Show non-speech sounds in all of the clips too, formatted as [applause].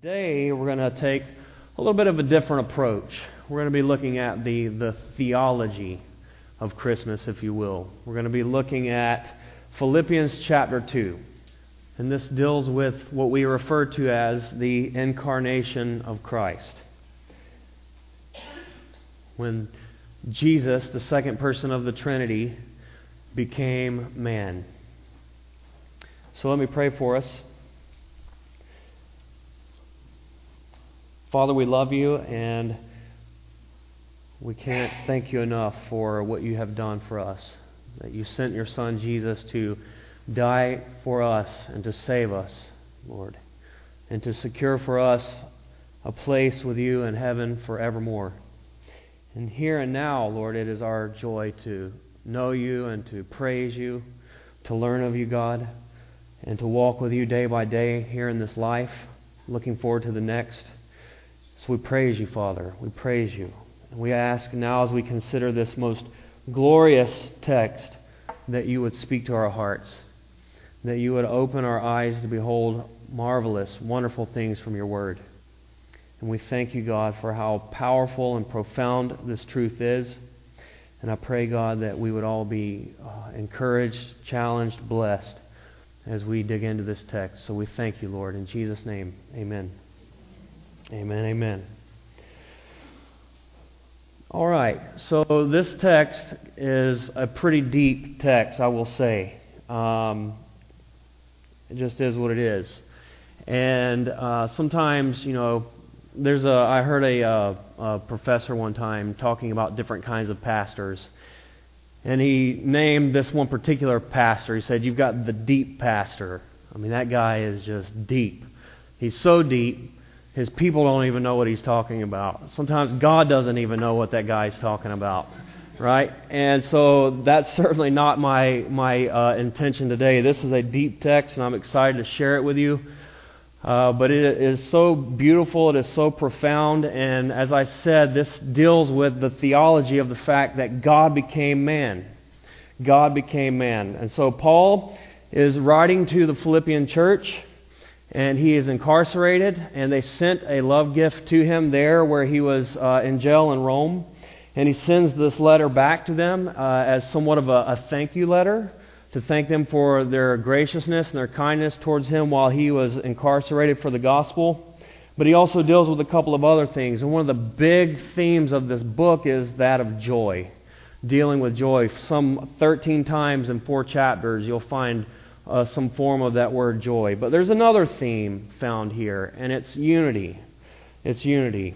Today, we're going to take a little bit of a different approach. We're going to be looking at the, the theology of Christmas, if you will. We're going to be looking at Philippians chapter 2. And this deals with what we refer to as the incarnation of Christ. When Jesus, the second person of the Trinity, became man. So let me pray for us. Father, we love you and we can't thank you enough for what you have done for us. That you sent your Son Jesus to die for us and to save us, Lord, and to secure for us a place with you in heaven forevermore. And here and now, Lord, it is our joy to know you and to praise you, to learn of you, God, and to walk with you day by day here in this life, looking forward to the next. So we praise you, Father. We praise you. And we ask now as we consider this most glorious text that you would speak to our hearts, that you would open our eyes to behold marvelous, wonderful things from your word. And we thank you, God, for how powerful and profound this truth is. And I pray, God, that we would all be uh, encouraged, challenged, blessed as we dig into this text. So we thank you, Lord. In Jesus' name, amen. Amen, amen. All right, so this text is a pretty deep text, I will say. Um, it just is what it is. And uh, sometimes, you know, there's a. I heard a, uh, a professor one time talking about different kinds of pastors, and he named this one particular pastor. He said, "You've got the deep pastor. I mean, that guy is just deep. He's so deep his people don't even know what he's talking about. Sometimes God doesn't even know what that guy's talking about, right? And so that's [laughs] certainly not my my uh, intention today. This is a deep text, and I'm excited to share it with you. Uh, but it is so beautiful, it is so profound, and as I said, this deals with the theology of the fact that God became man. God became man. And so Paul is writing to the Philippian church and he is incarcerated, and they sent a love gift to him there where he was uh, in jail in Rome. And he sends this letter back to them uh, as somewhat of a, a, thank you letter to thank them for their graciousness and their kindness towards him while he was incarcerated for the gospel. But he also deals with a couple of other things. And one of the big themes of this book is that of joy, dealing with joy. Some 13 times in four chapters, you'll find uh, some form of that word joy. But there's another theme found here, and it's unity. It's unity.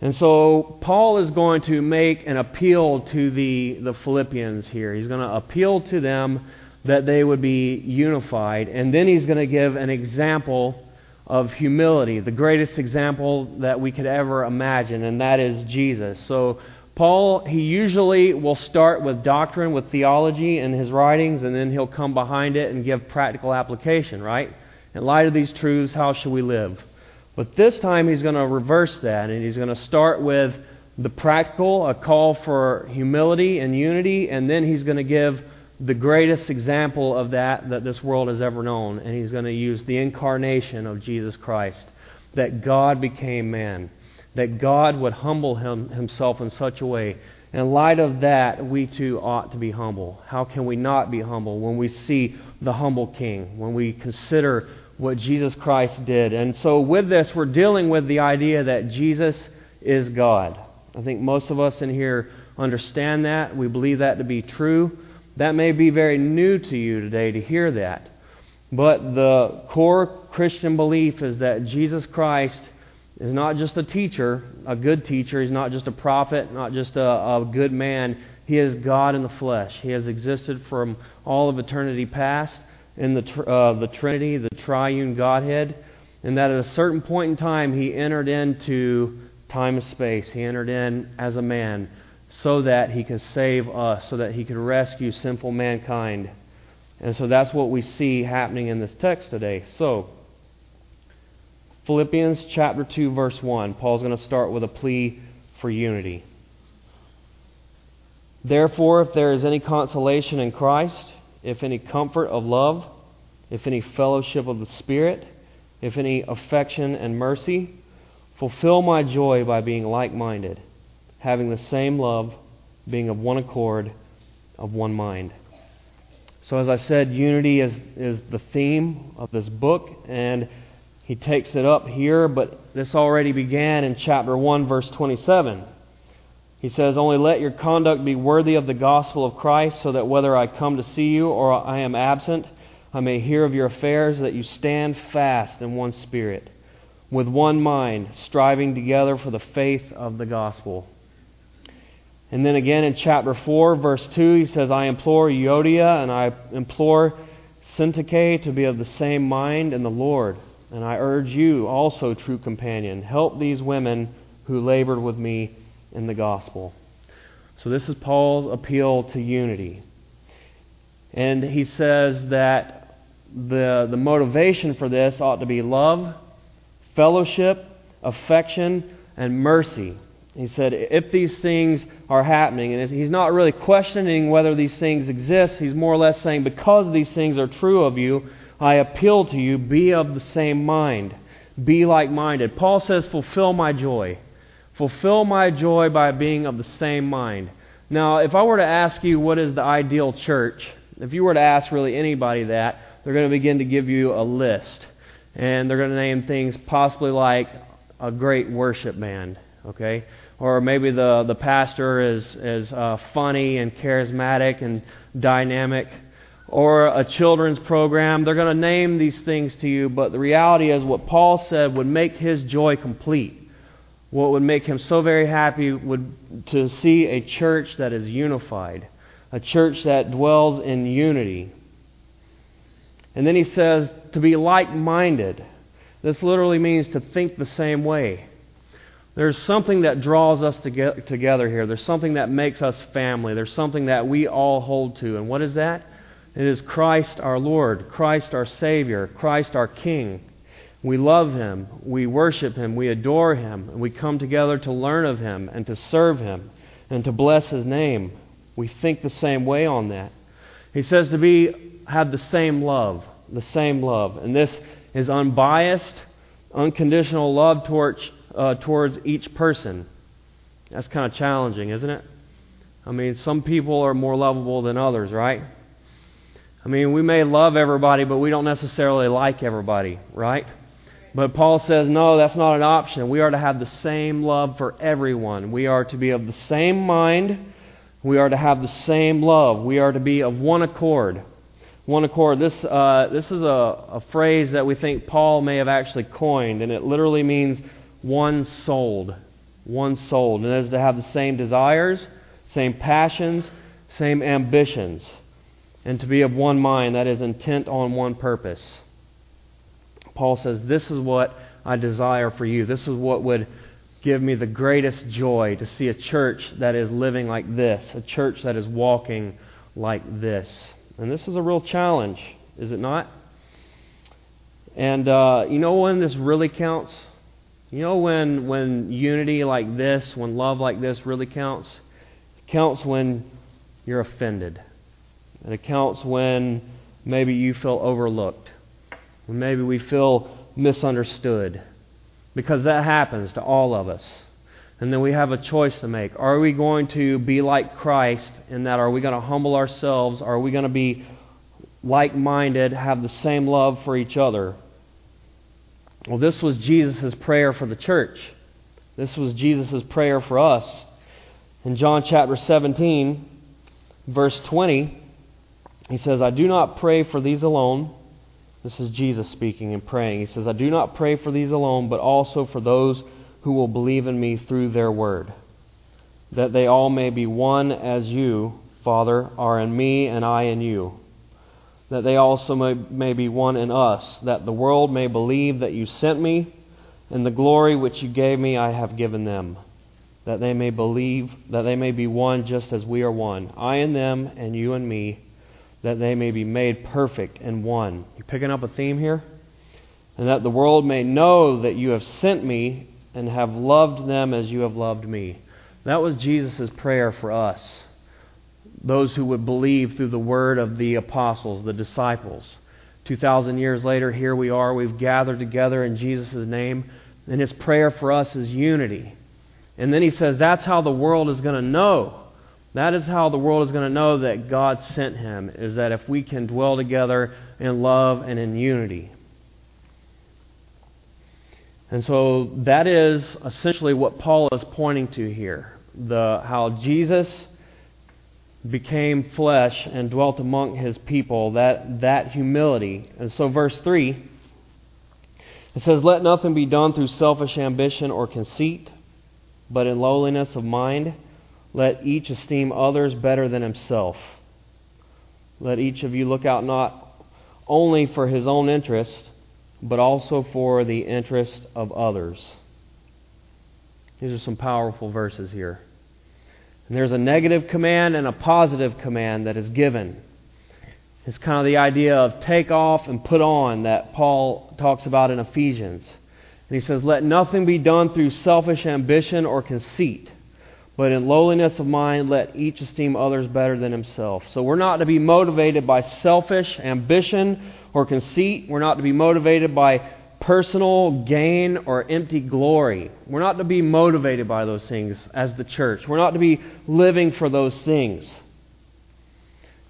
And so Paul is going to make an appeal to the, the Philippians here. He's going to appeal to them that they would be unified, and then he's going to give an example of humility, the greatest example that we could ever imagine, and that is Jesus. So Paul, he usually will start with doctrine, with theology in his writings, and then he'll come behind it and give practical application, right? In light of these truths, how should we live? But this time he's going to reverse that, and he's going to start with the practical, a call for humility and unity, and then he's going to give the greatest example of that that this world has ever known, and he's going to use the incarnation of Jesus Christ, that God became man that God would humble him, himself in such a way. In light of that, we too ought to be humble. How can we not be humble when we see the humble King, when we consider what Jesus Christ did? And so, with this, we're dealing with the idea that Jesus is God. I think most of us in here understand that. We believe that to be true. That may be very new to you today to hear that. But the core Christian belief is that Jesus Christ is not just a teacher, a good teacher. He's not just a prophet, not just a, a good man. He is God in the flesh. He has existed from all of eternity past in the, uh, the Trinity, the triune Godhead, and that at a certain point in time he entered into time and space. He entered in as a man so that he could save us, so that he could rescue sinful mankind. And so that's what we see happening in this text today. So, Philippians chapter 2 verse 1. Paul's going to start with a plea for unity. Therefore, if there is any consolation in Christ, if any comfort of love, if any fellowship of the Spirit, if any affection and mercy. Fulfill my joy by being like minded, having the same love, being of one accord, of one mind. So, as I said, unity is, is the theme of this book, and he takes it up here, but this already began in chapter 1, verse 27. He says, Only let your conduct be worthy of the gospel of Christ, so that whether I come to see you or I am absent, I may hear of your affairs, that you stand fast in one spirit, with one mind, striving together for the faith of the gospel. And then again in chapter 4, verse 2, he says, I implore Euodia and I implore Syntyche to be of the same mind in the Lord. And I urge you also, true companion, help these women who labored with me in the gospel. So this is Paul's appeal to unity. And he says that the, the motivation for this ought to be love, fellowship, affection, and mercy. He said, if these things are happening, and he's not really questioning whether these things exist, he's more or less saying, because these things are true of you, I appeal to you, be of the same mind, be like minded. Paul says, fulfill my joy. Fulfill my joy by being of the same mind. Now, if I were to ask you what is the ideal church, if you were to ask really anybody that, they're going to begin to give you a list. And they're going to name things possibly like a great worship band, okay? Or maybe the, the pastor is, is uh, funny and charismatic and dynamic. Or a children's program. They're going to name these things to you, but the reality is what Paul said would make his joy complete what would make him so very happy would to see a church that is unified, a church that dwells in unity. And then he says to be like minded. This literally means to think the same way. There's something that draws us together here. There's something that makes us family. There's something that we all hold to. And what is that? It is Christ our Lord, Christ our Savior, Christ our King. We love Him, we worship Him, we adore Him, and we come together to learn of Him and to serve Him and to bless His name. We think the same way on that. He says to be have the same love, the same love, and this is unbiased, unconditional love towards uh, towards each person. That's kind of challenging, isn't it? I mean, some people are more lovable than others, right? I mean, we may love everybody, but we don't necessarily like everybody, right? But Paul says, no, that's not an option. We are to have the same love for everyone. We are to be of the same mind. We are to have the same love. We are to be of one accord. One accord. This, uh, this is a, a phrase that we think Paul may have actually coined, and it literally means one souled. One souled. And that is to have the same desires, same passions, same ambitions. And to be of one mind, that is intent on one purpose. Paul says, This is what I desire for you. This is what would give me the greatest joy to see a church that is living like this, a church that is walking like this. And this is a real challenge, is it not? And uh, you know when this really counts? You know when, when unity like this, when love like this really counts? It counts when you're offended. It counts when maybe you feel overlooked when maybe we feel misunderstood. Because that happens to all of us. And then we have a choice to make. Are we going to be like Christ in that? Are we going to humble ourselves? Are we going to be like minded, have the same love for each other? Well, this was Jesus' prayer for the church. This was Jesus' prayer for us. In John chapter 17, verse 20, he says, I do not pray for these alone this is Jesus speaking and praying. He says, I do not pray for these alone, but also for those who will believe in me through their word, that they all may be one as you, Father, are in me and I in you, that they also may, may be one in us, that the world may believe that you sent me, and the glory which you gave me I have given them, that they may believe, that they may be one just as we are one, I and them, and you and me that they may be made perfect in one. You picking up a theme here? And that the world may know that you have sent me and have loved them as you have loved me. That was Jesus' prayer for us. Those who would believe through the word of the apostles, the disciples, 2,000 years later, here we are. We've gathered together in Jesus' name. And his prayer for us is unity. And then he says that's how the world is going to know. That is how the world is going to know that God sent him, is that if we can dwell together in love and in unity. And so that is essentially what Paul is pointing to here. The, how Jesus became flesh and dwelt among his people, that, that humility. And so, verse 3, it says, Let nothing be done through selfish ambition or conceit, but in lowliness of mind, let each esteem others better than himself. Let each of you look out not only for his own interest, but also for the interest of others. These are some powerful verses here. And there's a negative command and a positive command that is given. It's kind of the idea of take off and put on that Paul talks about in Ephesians. And he says, Let nothing be done through selfish ambition or conceit, but in lowliness of mind, let each esteem others better than himself. So we're not to be motivated by selfish ambition or conceit. We're not to be motivated by personal gain or empty glory. We're not to be motivated by those things as the church. We're not to be living for those things.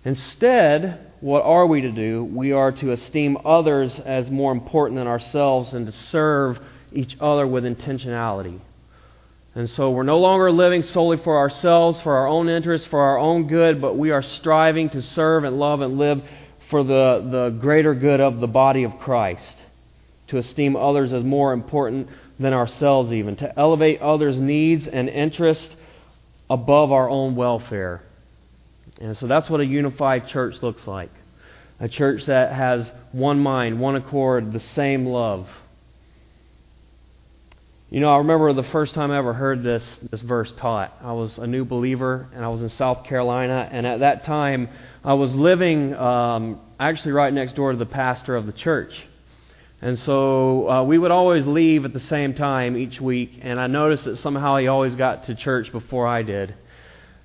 Instead, what are we to do? We are to esteem others as more important than ourselves and to serve each other with intentionality. And so we're no longer living solely for ourselves, for our own interests, for our own good, but we are striving to serve and love and live for the, the greater good of the body of Christ, to esteem others as more important than ourselves, even, to elevate others' needs and interests above our own welfare. And so that's what a unified church looks like a church that has one mind, one accord, the same love. You know, I remember the first time I ever heard this, this verse taught. I was a new believer, and I was in South Carolina, and at that time, I was living um, actually right next door to the pastor of the church. And so uh, we would always leave at the same time each week, and I noticed that somehow he always got to church before I did.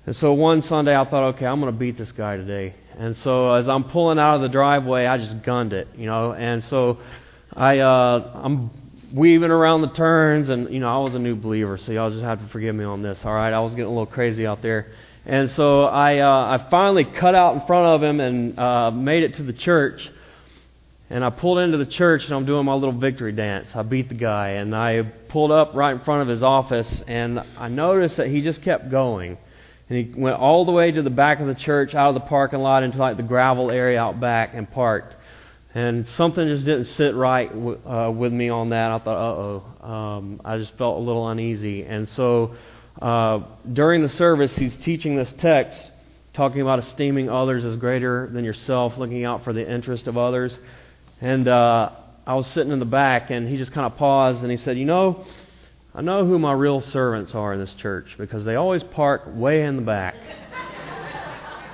And so one Sunday I thought, okay, I'm going to beat this guy today. And so as I'm pulling out of the driveway, I just gunned it, you know. And so I uh, I'm weaving around the turns, and you know I was a new believer, so y'all just have to forgive me on this. All right, I was getting a little crazy out there. And so I uh, I finally cut out in front of him and uh, made it to the church. And I pulled into the church and I'm doing my little victory dance. I beat the guy and I pulled up right in front of his office and I noticed that he just kept going. And he went all the way to the back of the church, out of the parking lot, into like the gravel area out back, and parked. And something just didn't sit right w- uh, with me on that. I thought, uh oh. Um, I just felt a little uneasy. And so uh, during the service, he's teaching this text, talking about esteeming others as greater than yourself, looking out for the interest of others. And uh, I was sitting in the back, and he just kind of paused and he said, You know, I know who my real servants are in this church because they always park way in the back.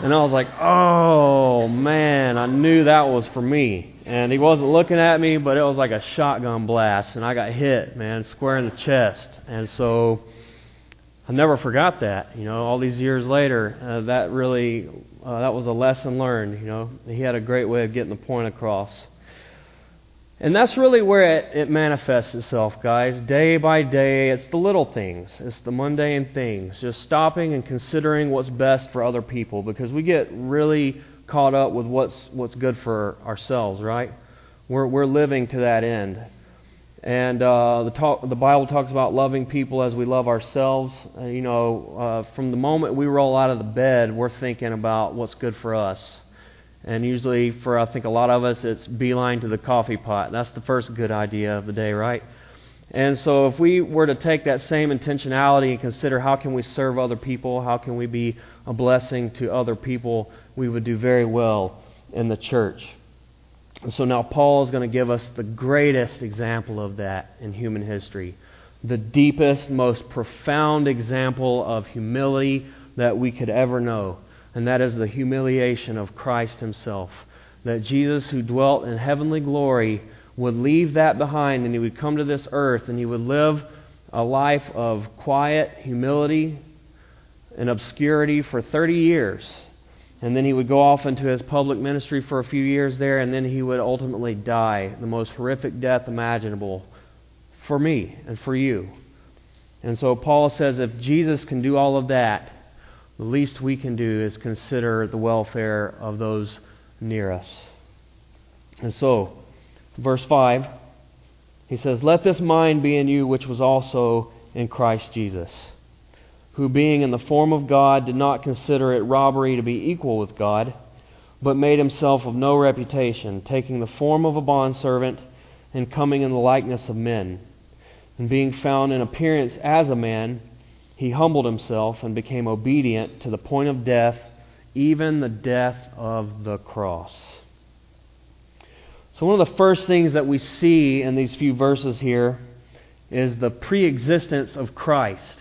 And I was like, oh man, I knew that was for me. And he wasn't looking at me, but it was like a shotgun blast. And I got hit, man, square in the chest. And so I never forgot that. You know, all these years later, uh, that really, uh, that was a lesson learned. You know, he had a great way of getting the point across. And that's really where it, it, manifests itself, guys. Day by day, it's the little things, it's the mundane things. Just stopping and considering what's best for other people because we get really caught up with what's, what's good for ourselves, right? We're, we're living to that end. And uh, the, talk, the Bible talks about loving people as we love ourselves. Uh, you know, uh, from the moment we roll out of the bed, we're thinking about what's good for us and usually, for I think a lot of us, it's beeline to the coffee pot. That's the first good idea of the day, right? And so, if we were to take that same intentionality and consider how can we serve other people, how can we be a blessing to other people, we would do very well in the church. And so now Paul is going to give us the greatest example of that in human history. The deepest, most profound example of humility that we could ever know and that is the humiliation of Christ Himself. That Jesus, who dwelt in heavenly glory, would leave that behind and He would come to this earth and He would live a life of quiet humility and obscurity for 30 years. and then he would go off into his public ministry for a few years there, and then he would ultimately die the most horrific death imaginable for me and for you. And so Paul says if Jesus can do all of that, the least we can do is consider the welfare of those near us. And so, verse 5, he says, Let this mind be in you which was also in Christ Jesus who, being in the form of God, did not consider it robbery to be equal with God, but made himself of no reputation, taking the form of a bondservant and coming in the likeness of men. And being found in appearance as a man, he humbled himself and became obedient to the point of death, even the death of the cross. So, one of the first things that we see in these few verses here is the pre existence of Christ.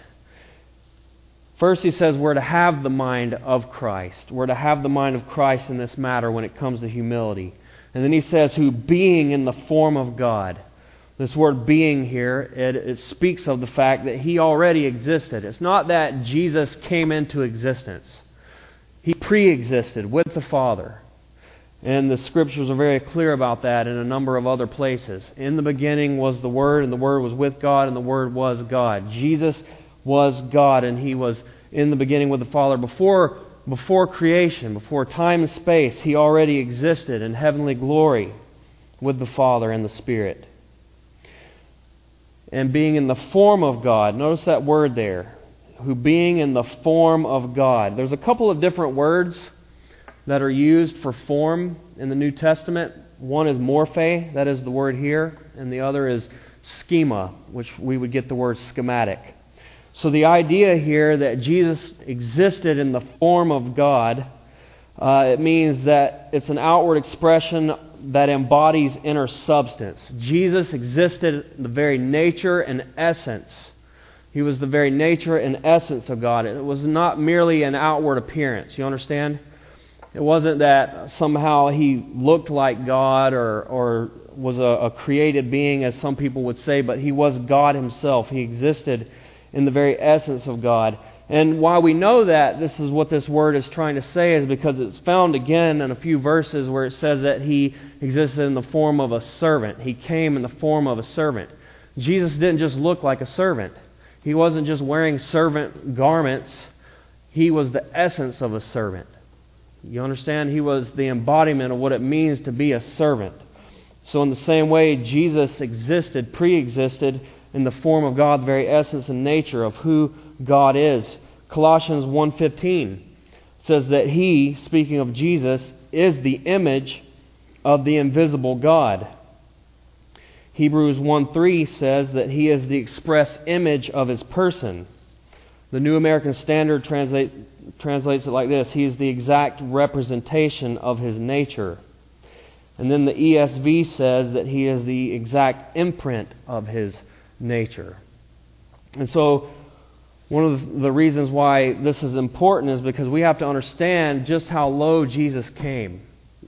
First, he says we're to have the mind of Christ. We're to have the mind of Christ in this matter when it comes to humility. And then he says, who being in the form of God. This word being here, it, it speaks of the fact that he already existed. It's not that Jesus came into existence, he pre existed with the Father. And the scriptures are very clear about that in a number of other places. In the beginning was the Word, and the Word was with God, and the Word was God. Jesus was God, and He was in the beginning with the Father. Before, before creation, before time and space, He already existed in heavenly glory with the Father and the Spirit. And being in the form of God, notice that word there, who being in the form of God. There's a couple of different words that are used for form in the New Testament. One is morphe, that is the word here, and the other is schema, which we would get the word schematic. So the idea here that Jesus existed in the form of God, uh, it means that it's an outward expression that embodies inner substance. Jesus existed in the very nature and essence. He was the very nature and essence of God. It was not merely an outward appearance. You understand? It wasn't that somehow he looked like God or, or was a, a created being, as some people would say, but he was God himself. He existed in the very essence of God. And why we know that this is what this word is trying to say is because it's found again in a few verses where it says that he existed in the form of a servant. He came in the form of a servant. Jesus didn't just look like a servant, he wasn't just wearing servant garments, he was the essence of a servant. You understand? He was the embodiment of what it means to be a servant. So, in the same way, Jesus existed, pre existed in the form of God, the very essence and nature of who God is. Colossians 1:15 says that he, speaking of Jesus, is the image of the invisible God. Hebrews 1:3 says that he is the express image of his person. The New American Standard translate, translates it like this He is the exact representation of his nature. And then the ESV says that he is the exact imprint of his nature. And so, one of the reasons why this is important is because we have to understand just how low Jesus came.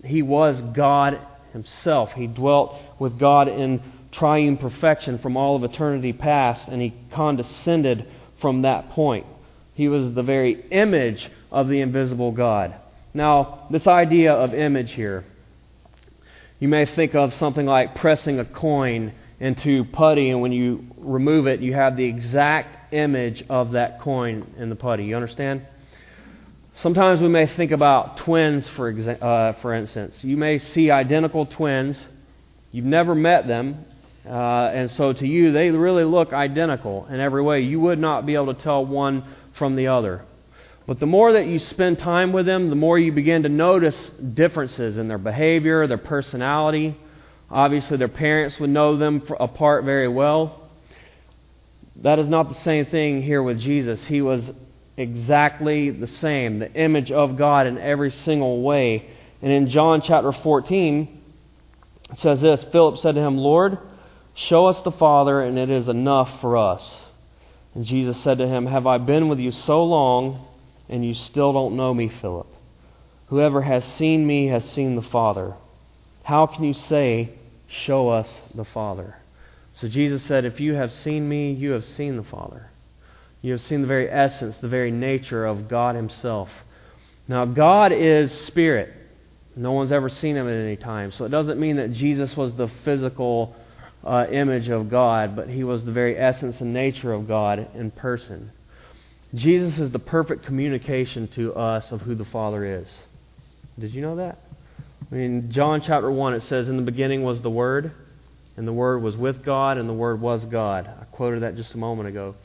He was God Himself, He dwelt with God in triune perfection from all of eternity past, and He condescended from that point. He was the very image of the invisible God. Now, this idea of image here, you may think of something like pressing a coin into putty, and when you remove it, you have the exact image of that coin in the putty. You understand? Sometimes we may think about twins, for, exa- uh, for instance. You may see identical twins. You've never met them, uh, and so to you, they really look identical in every way. You would not be able to tell one from the other. But the more that you spend time with them, the more you begin to notice differences in their behavior, their personality. Obviously, their parents would know them apart very well. That is not the same thing here with Jesus. He was exactly the same, the image of God in every single way. And in John chapter 14, it says this Philip said to him, Lord, show us the Father, and it is enough for us. And Jesus said to him, Have I been with you so long, and you still don't know me, Philip? Whoever has seen me has seen the Father. How can you say, Show us the Father. So Jesus said, If you have seen me, you have seen the Father. You have seen the very essence, the very nature of God Himself. Now, God is spirit. No one's ever seen him at any time. So it doesn't mean that Jesus was the physical uh, image of God, but he was the very essence and nature of God in person. Jesus is the perfect communication to us of who the Father is. Did you know that? I mean, John chapter 1, it says, In the beginning was the Word, and the Word was with God, and the Word was God. I quoted that just a moment ago.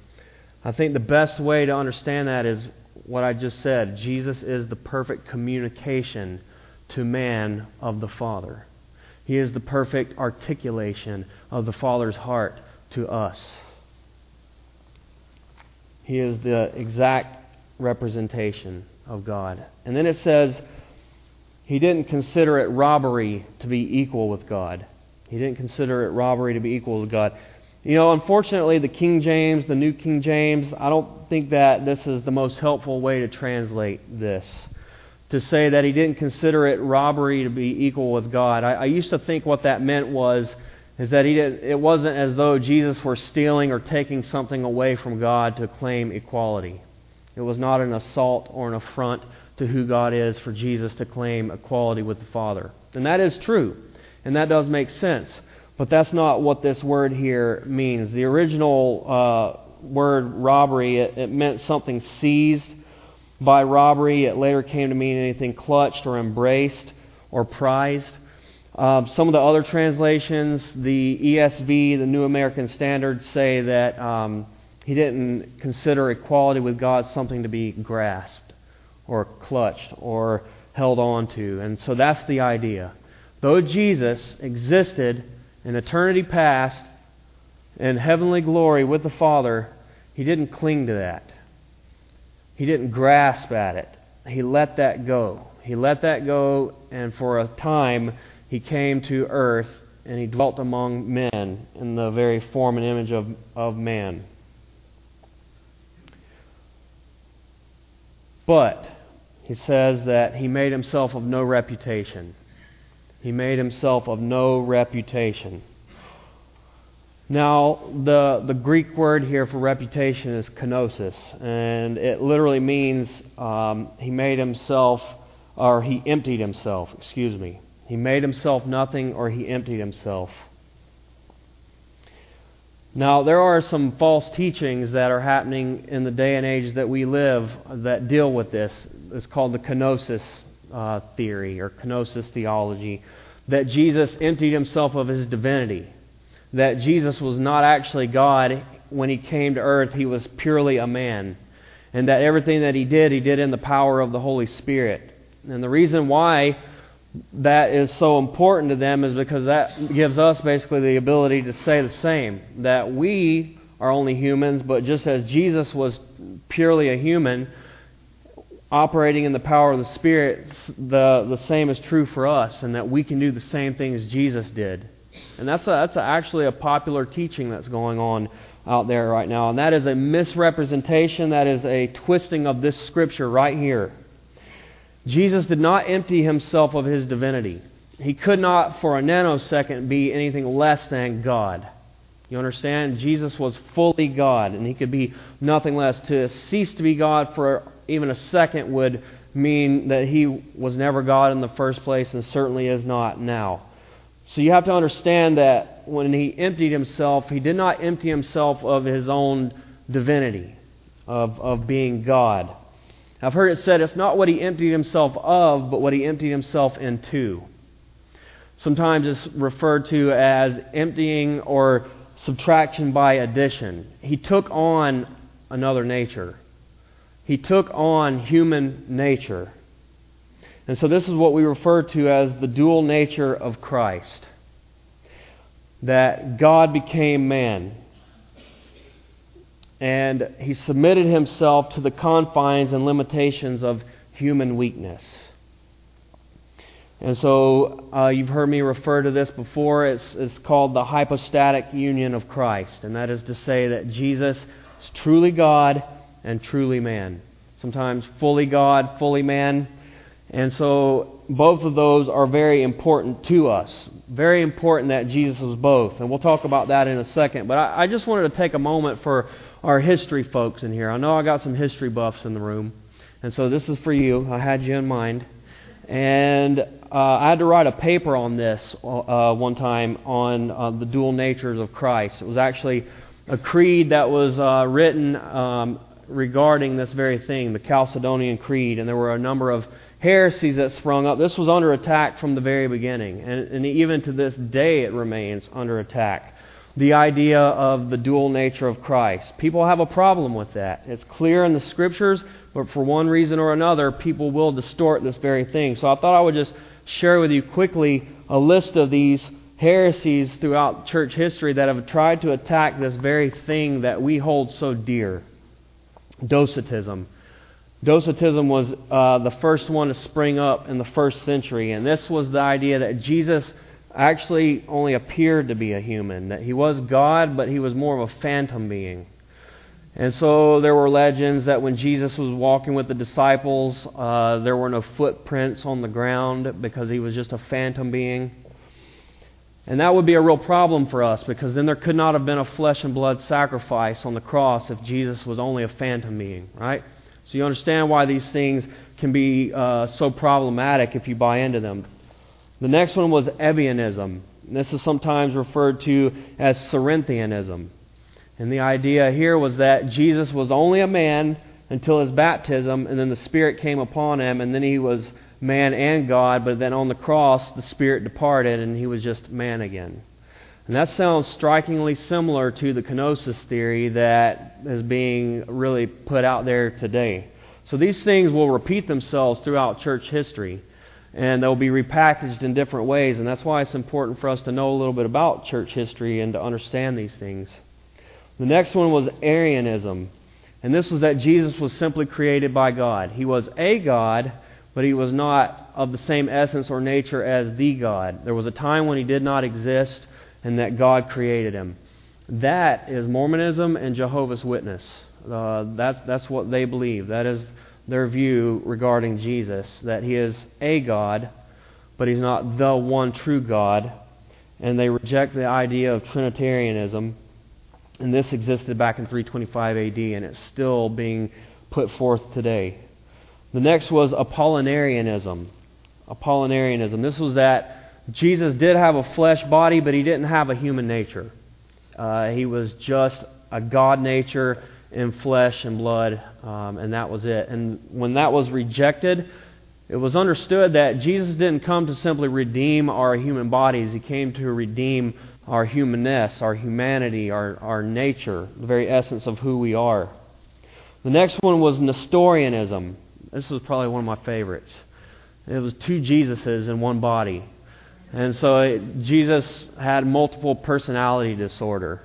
I think the best way to understand that is what I just said. Jesus is the perfect communication to man of the Father. He is the perfect articulation of the Father's heart to us. He is the exact representation of God. And then it says, He didn't consider it robbery to be equal with God. He didn't consider it robbery to be equal to God. You know, unfortunately, the King James, the New King James, I don't think that this is the most helpful way to translate this to say that he didn't consider it robbery to be equal with God. I, I used to think what that meant was is that he did, it wasn't as though Jesus were stealing or taking something away from God to claim equality. It was not an assault or an affront to who God is for Jesus to claim equality with the Father. And that is true, and that does make sense. But that's not what this word here means. The original uh, word robbery, it, it meant something seized by robbery. It later came to mean anything clutched or embraced or prized. Um, some of the other translations, the ESV, the New American Standard, say that um, he didn't consider equality with God something to be grasped or clutched or held on to. And so that's the idea. Though Jesus existed in eternity past in heavenly glory with the Father, he didn't cling to that. He didn't grasp at it. He let that go. He let that go, and for a time, he came to earth and he dwelt among men in the very form and image of, of man. But he says that he made himself of no reputation. He made himself of no reputation. Now, the, the Greek word here for reputation is kenosis, and it literally means um, he made himself, or he emptied himself, excuse me. He made himself nothing, or he emptied himself. Now, there are some false teachings that are happening in the day and age that we live that deal with this. It's called the kenosis uh, theory or kenosis theology, that Jesus emptied himself of his divinity that Jesus was not actually God when he came to earth, he was purely a man. And that everything that he did, he did in the power of the Holy Spirit. And the reason why that is so important to them is because that gives us basically the ability to say the same that we are only humans, but just as Jesus was purely a human, operating in the power of the Spirit, the, the same is true for us, and that we can do the same things Jesus did. And that's, a, that's a, actually a popular teaching that's going on out there right now. And that is a misrepresentation, that is a twisting of this scripture right here. Jesus did not empty himself of his divinity. He could not, for a nanosecond, be anything less than God. You understand? Jesus was fully God, and he could be nothing less. To cease to be God for even a second would mean that he was never God in the first place and certainly is not now. So you have to understand that when he emptied himself, he did not empty himself of his own divinity, of, of being God. I've heard it said it's not what he emptied himself of, but what he emptied himself into. Sometimes it's referred to as emptying or subtraction by addition. He took on another nature, he took on human nature. And so, this is what we refer to as the dual nature of Christ that God became man. And he submitted himself to the confines and limitations of human weakness. And so uh, you've heard me refer to this before. It's, it's called the hypostatic union of Christ. And that is to say that Jesus is truly God and truly man. Sometimes fully God, fully man. And so both of those are very important to us. Very important that Jesus was both. And we'll talk about that in a second. But I, I just wanted to take a moment for our history folks in here. I know I got some history buffs in the room. And so this is for you. I had you in mind. And uh, I had to write a paper on this uh, one time on uh, the dual natures of Christ. It was actually a creed that was uh, written um, regarding this very thing, the Chalcedonian Creed, and there were a number of heresies that sprung up. This was under attack from the very beginning, and, and even to this day it remains under attack. The idea of the dual nature of Christ. People have a problem with that. It's clear in the Scriptures, but for one reason or another, people will distort this very thing. So I thought I would just share with you quickly a list of these heresies throughout church history that have tried to attack this very thing that we hold so dear Docetism. Docetism was uh, the first one to spring up in the first century, and this was the idea that Jesus actually only appeared to be a human, that he was God, but he was more of a phantom being. And so there were legends that when Jesus was walking with the disciples, uh, there were no footprints on the ground because he was just a phantom being. And that would be a real problem for us because then there could not have been a flesh and blood sacrifice on the cross if Jesus was only a phantom being, right? So you understand why these things can be uh, so problematic if you buy into them. The next one was Ebionism. This is sometimes referred to as Cerinthianism. And the idea here was that Jesus was only a man until his baptism, and then the Spirit came upon him, and then he was man and God, but then on the cross, the Spirit departed, and he was just man again. And that sounds strikingly similar to the kenosis theory that is being really put out there today. So these things will repeat themselves throughout church history, and they'll be repackaged in different ways, and that's why it's important for us to know a little bit about church history and to understand these things. The next one was Arianism. And this was that Jesus was simply created by God. He was a God, but he was not of the same essence or nature as the God. There was a time when he did not exist and that God created him. That is Mormonism and Jehovah's Witness. Uh, that's, that's what they believe. That is their view regarding Jesus, that he is a God, but he's not the one true God. And they reject the idea of Trinitarianism and this existed back in 325 AD, and it's still being put forth today. The next was Apollinarianism. Apollinarianism. This was that Jesus did have a flesh body, but he didn't have a human nature. Uh, he was just a God nature in flesh and blood, um, and that was it. And when that was rejected, it was understood that Jesus didn't come to simply redeem our human bodies, he came to redeem our humanness, our humanity, our, our nature, the very essence of who we are. The next one was Nestorianism. This was probably one of my favorites. It was two Jesuses in one body. And so it, Jesus had multiple personality disorder.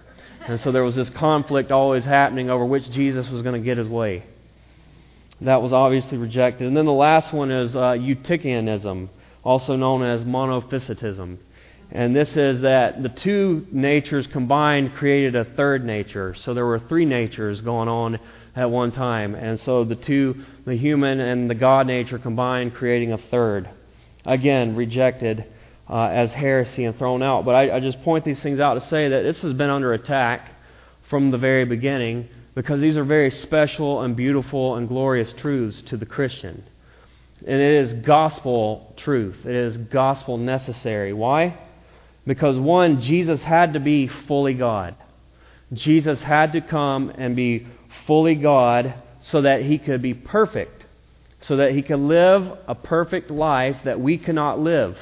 And so there was this conflict always happening over which Jesus was going to get his way. That was obviously rejected. And then the last one is uh, Eutychianism, also known as monophysitism. And this is that the two natures combined created a third nature. So there were three natures going on at one time. And so the two, the human and the God nature combined, creating a third. Again, rejected uh, as heresy and thrown out. But I, I just point these things out to say that this has been under attack from the very beginning because these are very special and beautiful and glorious truths to the Christian. And it is gospel truth, it is gospel necessary. Why? Because, one, Jesus had to be fully God. Jesus had to come and be fully God so that he could be perfect, so that he could live a perfect life that we cannot live.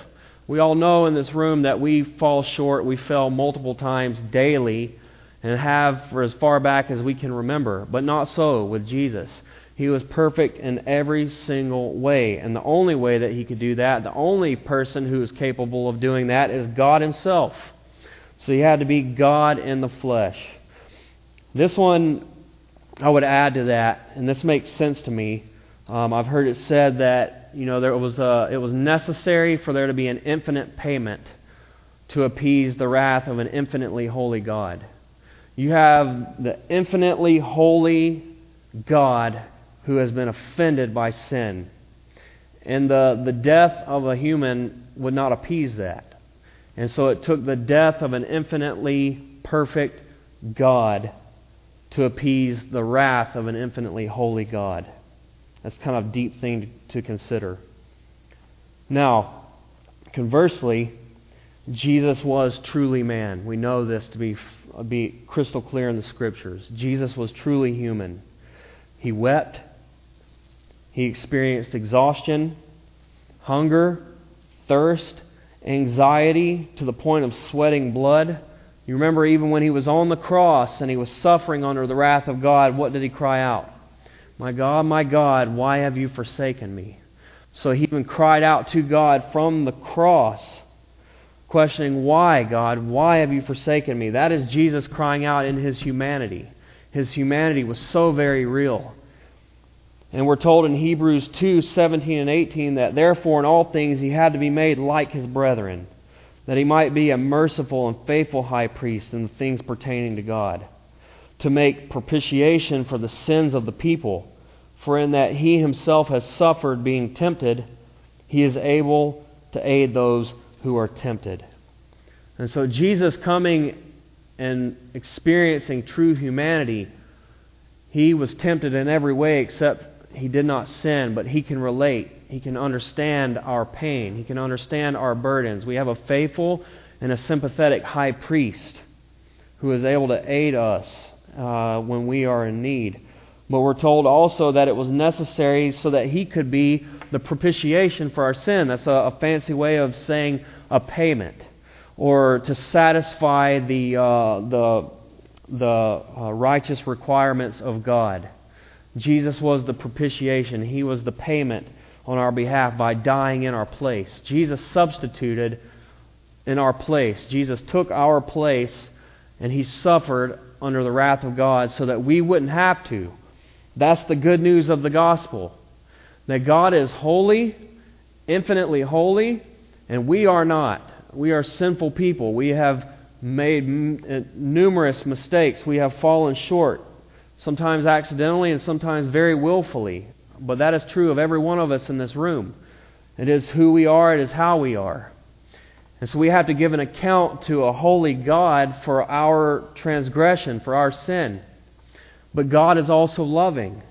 We all know in this room that we fall short, we fail multiple times daily, and have for as far back as we can remember. But not so with Jesus. He was perfect in every single way. And the only way that he could do that, the only person who is capable of doing that, is God himself. So he had to be God in the flesh. This one, I would add to that, and this makes sense to me. Um, I've heard it said that you know there was a, it was necessary for there to be an infinite payment to appease the wrath of an infinitely holy God. You have the infinitely holy God who has been offended by sin. And the, the death of a human would not appease that. And so it took the death of an infinitely perfect God to appease the wrath of an infinitely holy God. That's kind of a deep thing to consider. Now, conversely, Jesus was truly man. We know this to be, be crystal clear in the scriptures. Jesus was truly human. He wept. He experienced exhaustion, hunger, thirst, anxiety to the point of sweating blood. You remember, even when he was on the cross and he was suffering under the wrath of God, what did he cry out? My God, my God, why have you forsaken me? So he even cried out to God from the cross, questioning, Why, God? Why have you forsaken me? That is Jesus crying out in his humanity. His humanity was so very real. And we're told in Hebrews 2 17 and 18 that therefore in all things he had to be made like his brethren, that he might be a merciful and faithful high priest in the things pertaining to God, to make propitiation for the sins of the people. For in that he himself has suffered being tempted, he is able to aid those who are tempted. And so Jesus coming and experiencing true humanity, he was tempted in every way except he did not sin, but he can relate. He can understand our pain. He can understand our burdens. We have a faithful and a sympathetic high priest who is able to aid us uh, when we are in need. But we're told also that it was necessary so that he could be the propitiation for our sin. That's a, a fancy way of saying a payment, or to satisfy the, uh, the, the uh, righteous requirements of God. Jesus was the propitiation, He was the payment on our behalf by dying in our place. Jesus substituted in our place. Jesus took our place and He suffered under the wrath of God so that we wouldn't have to. That's the good news of the gospel. That God is holy, infinitely holy, and we are not. We are sinful people. We have made numerous mistakes. We have fallen short sometimes accidentally and sometimes very willfully. But that is true of every one of us in this room. It is who we are, it is how we are. And so we have to give an account to a holy God for our transgression, for our sin. But God is also loving.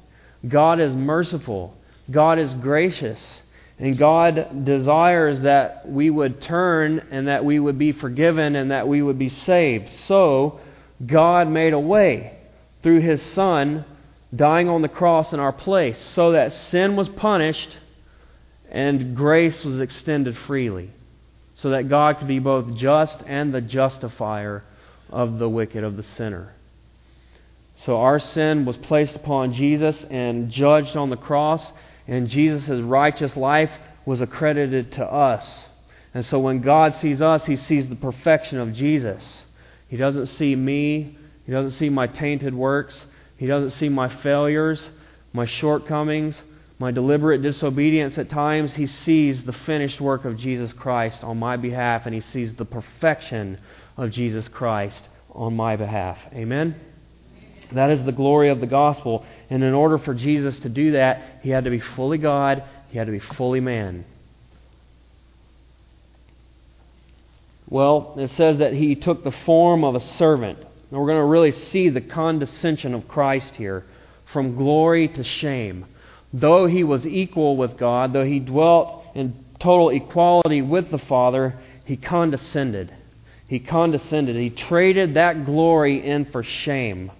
God is merciful. God is gracious. And God desires that we would turn and that we would be forgiven and that we would be saved. So, God made a way through his Son dying on the cross in our place so that sin was punished and grace was extended freely. So that God could be both just and the justifier of the wicked, of the sinner. So our sin was placed upon Jesus and judged on the cross, and Jesus' righteous life was accredited to us. And so when God sees us, he sees the perfection of Jesus. He doesn't see me he doesn't see my tainted works. He doesn't see my failures, my shortcomings, my deliberate disobedience at times. He sees the finished work of Jesus Christ on my behalf, and he sees the perfection of Jesus Christ on my behalf. Amen? That is the glory of the gospel. And in order for Jesus to do that, he had to be fully God, he had to be fully man. Well, it says that he took the form of a servant. And we're going to really see the condescension of Christ here from glory to shame. Though he was equal with God, though he dwelt in total equality with the Father, he condescended. He condescended. He traded that glory in for shame.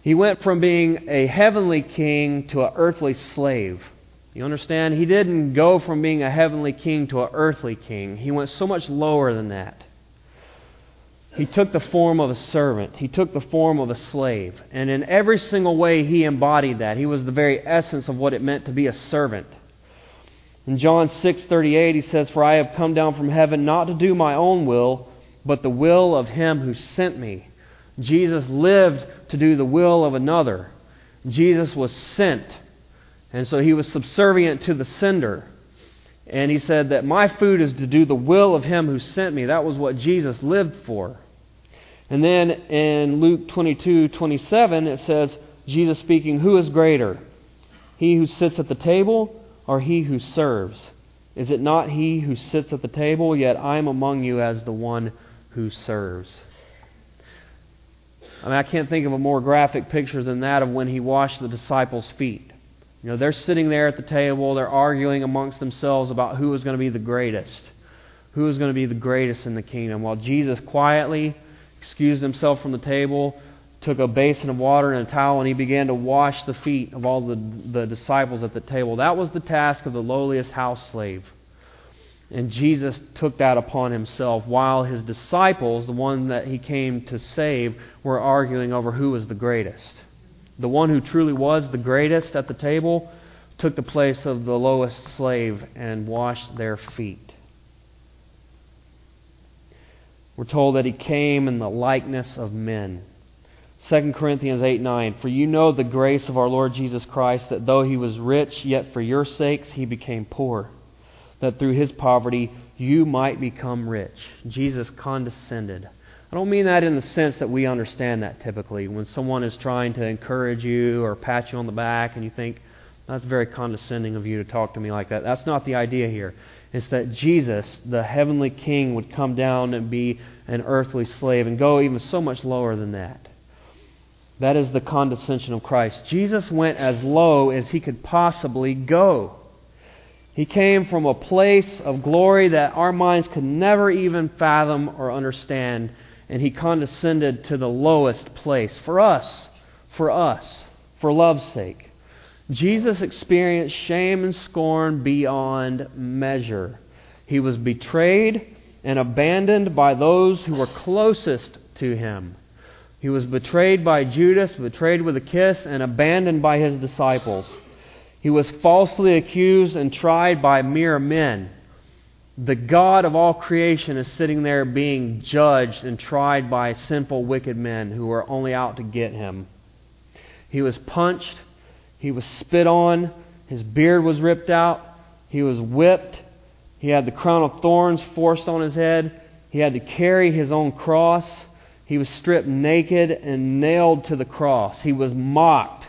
He went from being a heavenly king to an earthly slave. You understand? He didn't go from being a heavenly king to an earthly king. He went so much lower than that. He took the form of a servant. He took the form of a slave. And in every single way, he embodied that. He was the very essence of what it meant to be a servant. In John 6:38 he says, "For I have come down from heaven not to do my own will, but the will of him who sent me." Jesus lived to do the will of another. Jesus was sent. And so he was subservient to the sender. And he said that my food is to do the will of him who sent me. That was what Jesus lived for. And then in Luke 22 27, it says, Jesus speaking, Who is greater? He who sits at the table or he who serves? Is it not he who sits at the table? Yet I am among you as the one who serves. I mean, I can't think of a more graphic picture than that of when he washed the disciples' feet. You know, they're sitting there at the table, they're arguing amongst themselves about who is going to be the greatest. Who is going to be the greatest in the kingdom? While Jesus quietly excused himself from the table, took a basin of water and a towel, and he began to wash the feet of all the, the disciples at the table. That was the task of the lowliest house slave. And Jesus took that upon himself while his disciples, the one that he came to save, were arguing over who was the greatest. The one who truly was the greatest at the table took the place of the lowest slave and washed their feet. We're told that he came in the likeness of men. 2 Corinthians 8 9. For you know the grace of our Lord Jesus Christ, that though he was rich, yet for your sakes he became poor, that through his poverty you might become rich. Jesus condescended. I don't mean that in the sense that we understand that typically. When someone is trying to encourage you or pat you on the back and you think, that's very condescending of you to talk to me like that. That's not the idea here. It's that Jesus, the heavenly king, would come down and be an earthly slave and go even so much lower than that. That is the condescension of Christ. Jesus went as low as he could possibly go. He came from a place of glory that our minds could never even fathom or understand, and he condescended to the lowest place for us, for us, for love's sake. Jesus experienced shame and scorn beyond measure. He was betrayed and abandoned by those who were closest to him. He was betrayed by Judas, betrayed with a kiss, and abandoned by his disciples. He was falsely accused and tried by mere men. The God of all creation is sitting there being judged and tried by sinful, wicked men who are only out to get him. He was punched. He was spit on. His beard was ripped out. He was whipped. He had the crown of thorns forced on his head. He had to carry his own cross. He was stripped naked and nailed to the cross. He was mocked,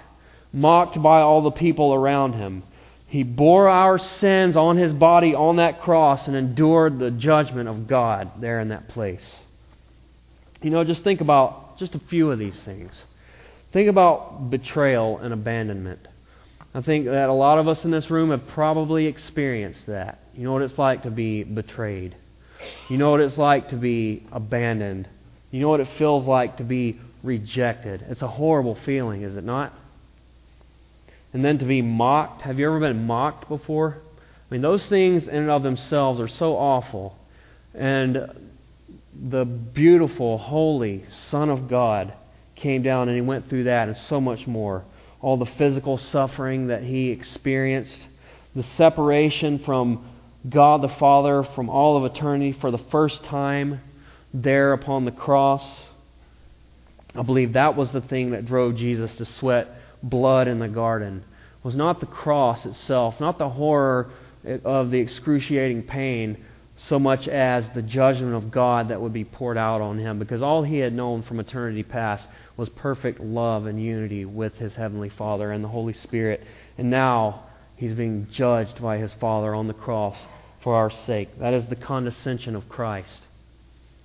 mocked by all the people around him. He bore our sins on his body on that cross and endured the judgment of God there in that place. You know, just think about just a few of these things. Think about betrayal and abandonment. I think that a lot of us in this room have probably experienced that. You know what it's like to be betrayed. You know what it's like to be abandoned you know what it feels like to be rejected. It's a horrible feeling, is it not? And then to be mocked. Have you ever been mocked before? I mean, those things in and of themselves are so awful. And the beautiful, holy Son of God came down and he went through that and so much more. All the physical suffering that he experienced, the separation from God the Father from all of eternity for the first time there upon the cross. I believe that was the thing that drove Jesus to sweat blood in the garden. It was not the cross itself, not the horror of the excruciating pain, so much as the judgment of God that would be poured out on him, because all he had known from eternity past was perfect love and unity with his heavenly Father and the Holy Spirit. And now he's being judged by his Father on the cross for our sake. That is the condescension of Christ.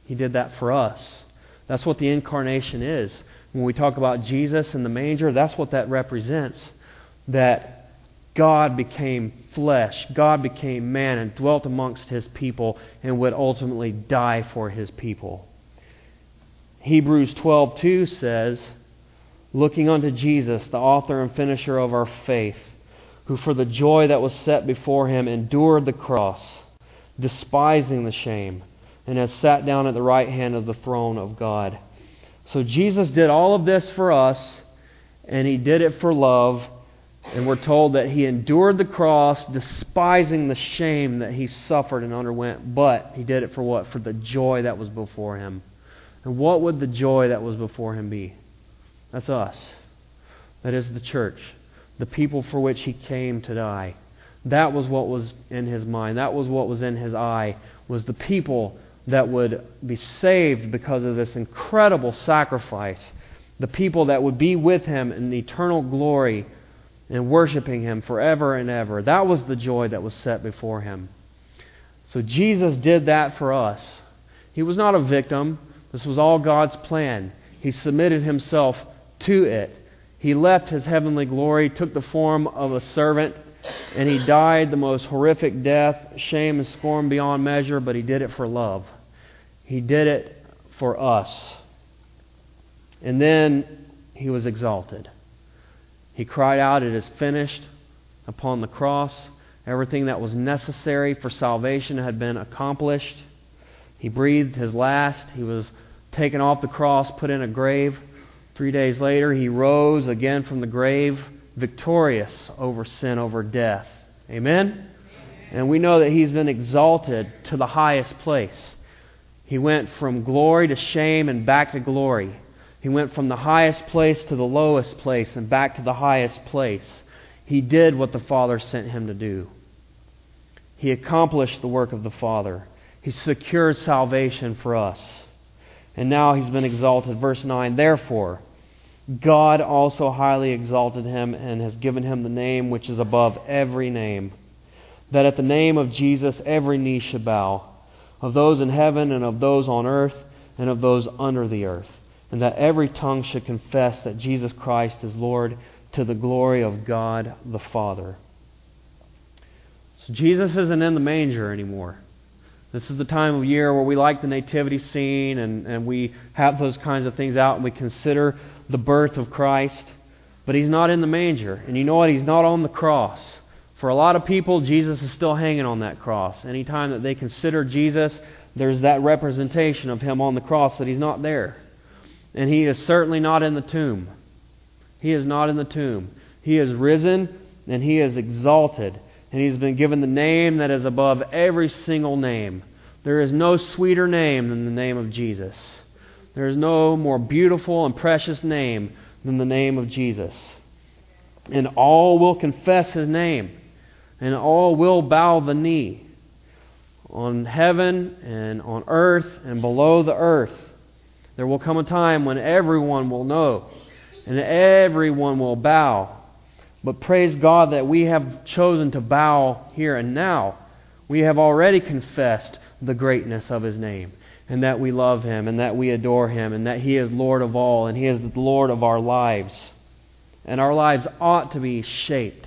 He did that for us. That's what the incarnation is. When we talk about Jesus in the manger, that's what that represents. That God became flesh, God became man, and dwelt amongst his people, and would ultimately die for his people. Hebrews 12:2 says, "Looking unto Jesus, the author and finisher of our faith, who for the joy that was set before him endured the cross, despising the shame." and has sat down at the right hand of the throne of God. So Jesus did all of this for us, and he did it for love. And we're told that he endured the cross, despising the shame that he suffered and underwent. But he did it for what? For the joy that was before him. And what would the joy that was before him be? That's us. That is the church, the people for which he came to die. That was what was in his mind. That was what was in his eye, was the people that would be saved because of this incredible sacrifice, the people that would be with him in eternal glory and worshiping him forever and ever. That was the joy that was set before him. So Jesus did that for us. He was not a victim. This was all God's plan. He submitted himself to it. He left his heavenly glory, took the form of a servant, and he died the most horrific death, shame and scorn beyond measure, but he did it for love. He did it for us. And then he was exalted. He cried out, It is finished upon the cross. Everything that was necessary for salvation had been accomplished. He breathed his last. He was taken off the cross, put in a grave. Three days later, he rose again from the grave, victorious over sin, over death. Amen? And we know that he's been exalted to the highest place. He went from glory to shame and back to glory. He went from the highest place to the lowest place and back to the highest place. He did what the Father sent him to do. He accomplished the work of the Father. He secured salvation for us. And now he's been exalted. Verse 9 Therefore, God also highly exalted him and has given him the name which is above every name, that at the name of Jesus every knee should bow, of those in heaven and of those on earth and of those under the earth, and that every tongue should confess that Jesus Christ is Lord to the glory of God the Father. So Jesus isn't in the manger anymore. This is the time of year where we like the nativity scene and, and we have those kinds of things out and we consider the birth of Christ. But he's not in the manger. And you know what? He's not on the cross. For a lot of people, Jesus is still hanging on that cross. Anytime that they consider Jesus, there's that representation of him on the cross, but he's not there. And he is certainly not in the tomb. He is not in the tomb. He is risen and he is exalted and he's been given the name that is above every single name. There is no sweeter name than the name of Jesus. There is no more beautiful and precious name than the name of Jesus. And all will confess his name, and all will bow the knee on heaven and on earth and below the earth. There will come a time when everyone will know, and everyone will bow but praise God that we have chosen to bow here and now. We have already confessed the greatness of His name, and that we love Him, and that we adore Him, and that He is Lord of all, and He is the Lord of our lives. And our lives ought to be shaped.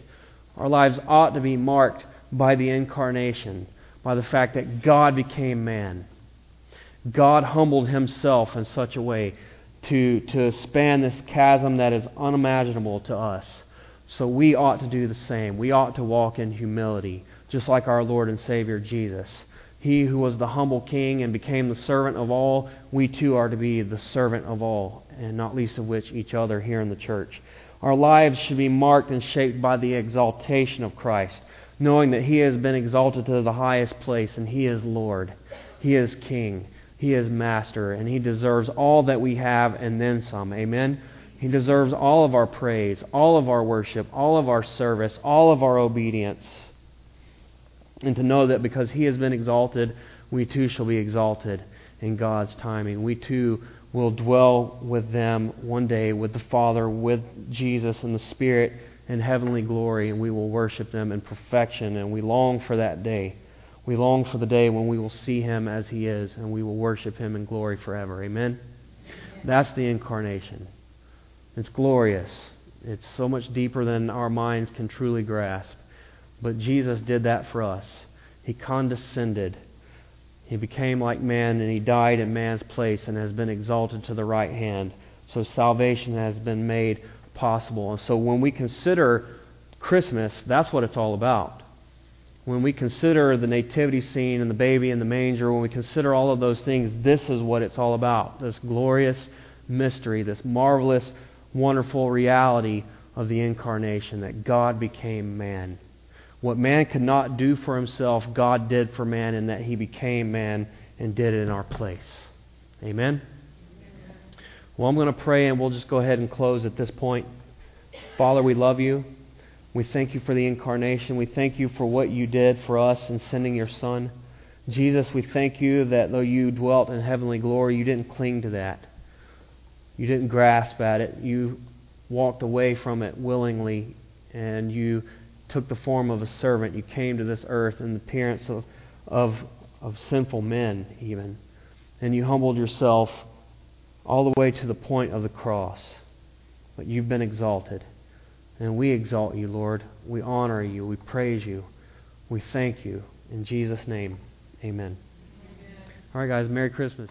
Our lives ought to be marked by the incarnation, by the fact that God became man. God humbled Himself in such a way to, to span this chasm that is unimaginable to us so we ought to do the same. We ought to walk in humility, just like our Lord and Savior Jesus. He who was the humble king and became the servant of all, we too are to be the servant of all, and not least of which each other here in the church. Our lives should be marked and shaped by the exaltation of Christ, knowing that He has been exalted to the highest place and He is Lord. He is King. He is Master, and He deserves all that we have and then some. Amen. He deserves all of our praise, all of our worship, all of our service, all of our obedience. And to know that because He has been exalted, we too shall be exalted in God's timing. We too will dwell with them one day, with the Father, with Jesus and the Spirit in heavenly glory, and we will worship them in perfection. And we long for that day. We long for the day when we will see Him as He is, and we will worship Him in glory forever. Amen? That's the incarnation. It's glorious. It's so much deeper than our minds can truly grasp. But Jesus did that for us. He condescended. He became like man and he died in man's place and has been exalted to the right hand. So salvation has been made possible. And so when we consider Christmas, that's what it's all about. When we consider the nativity scene and the baby in the manger, when we consider all of those things, this is what it's all about. This glorious mystery, this marvelous wonderful reality of the incarnation that God became man. What man could not do for himself, God did for man, and that he became man and did it in our place. Amen? Well, I'm going to pray, and we'll just go ahead and close at this point. Father, we love you. We thank you for the incarnation. We thank you for what you did for us in sending your Son. Jesus, we thank you that though you dwelt in heavenly glory, you didn't cling to that. You didn't grasp at it. You walked away from it willingly and you took the form of a servant. You came to this earth in the appearance of, of, of sinful men, even. And you humbled yourself all the way to the point of the cross. but you've been exalted. And we exalt you, Lord. We honor you. We praise you. We thank you. In Jesus' name, amen. amen. All right, guys, Merry Christmas.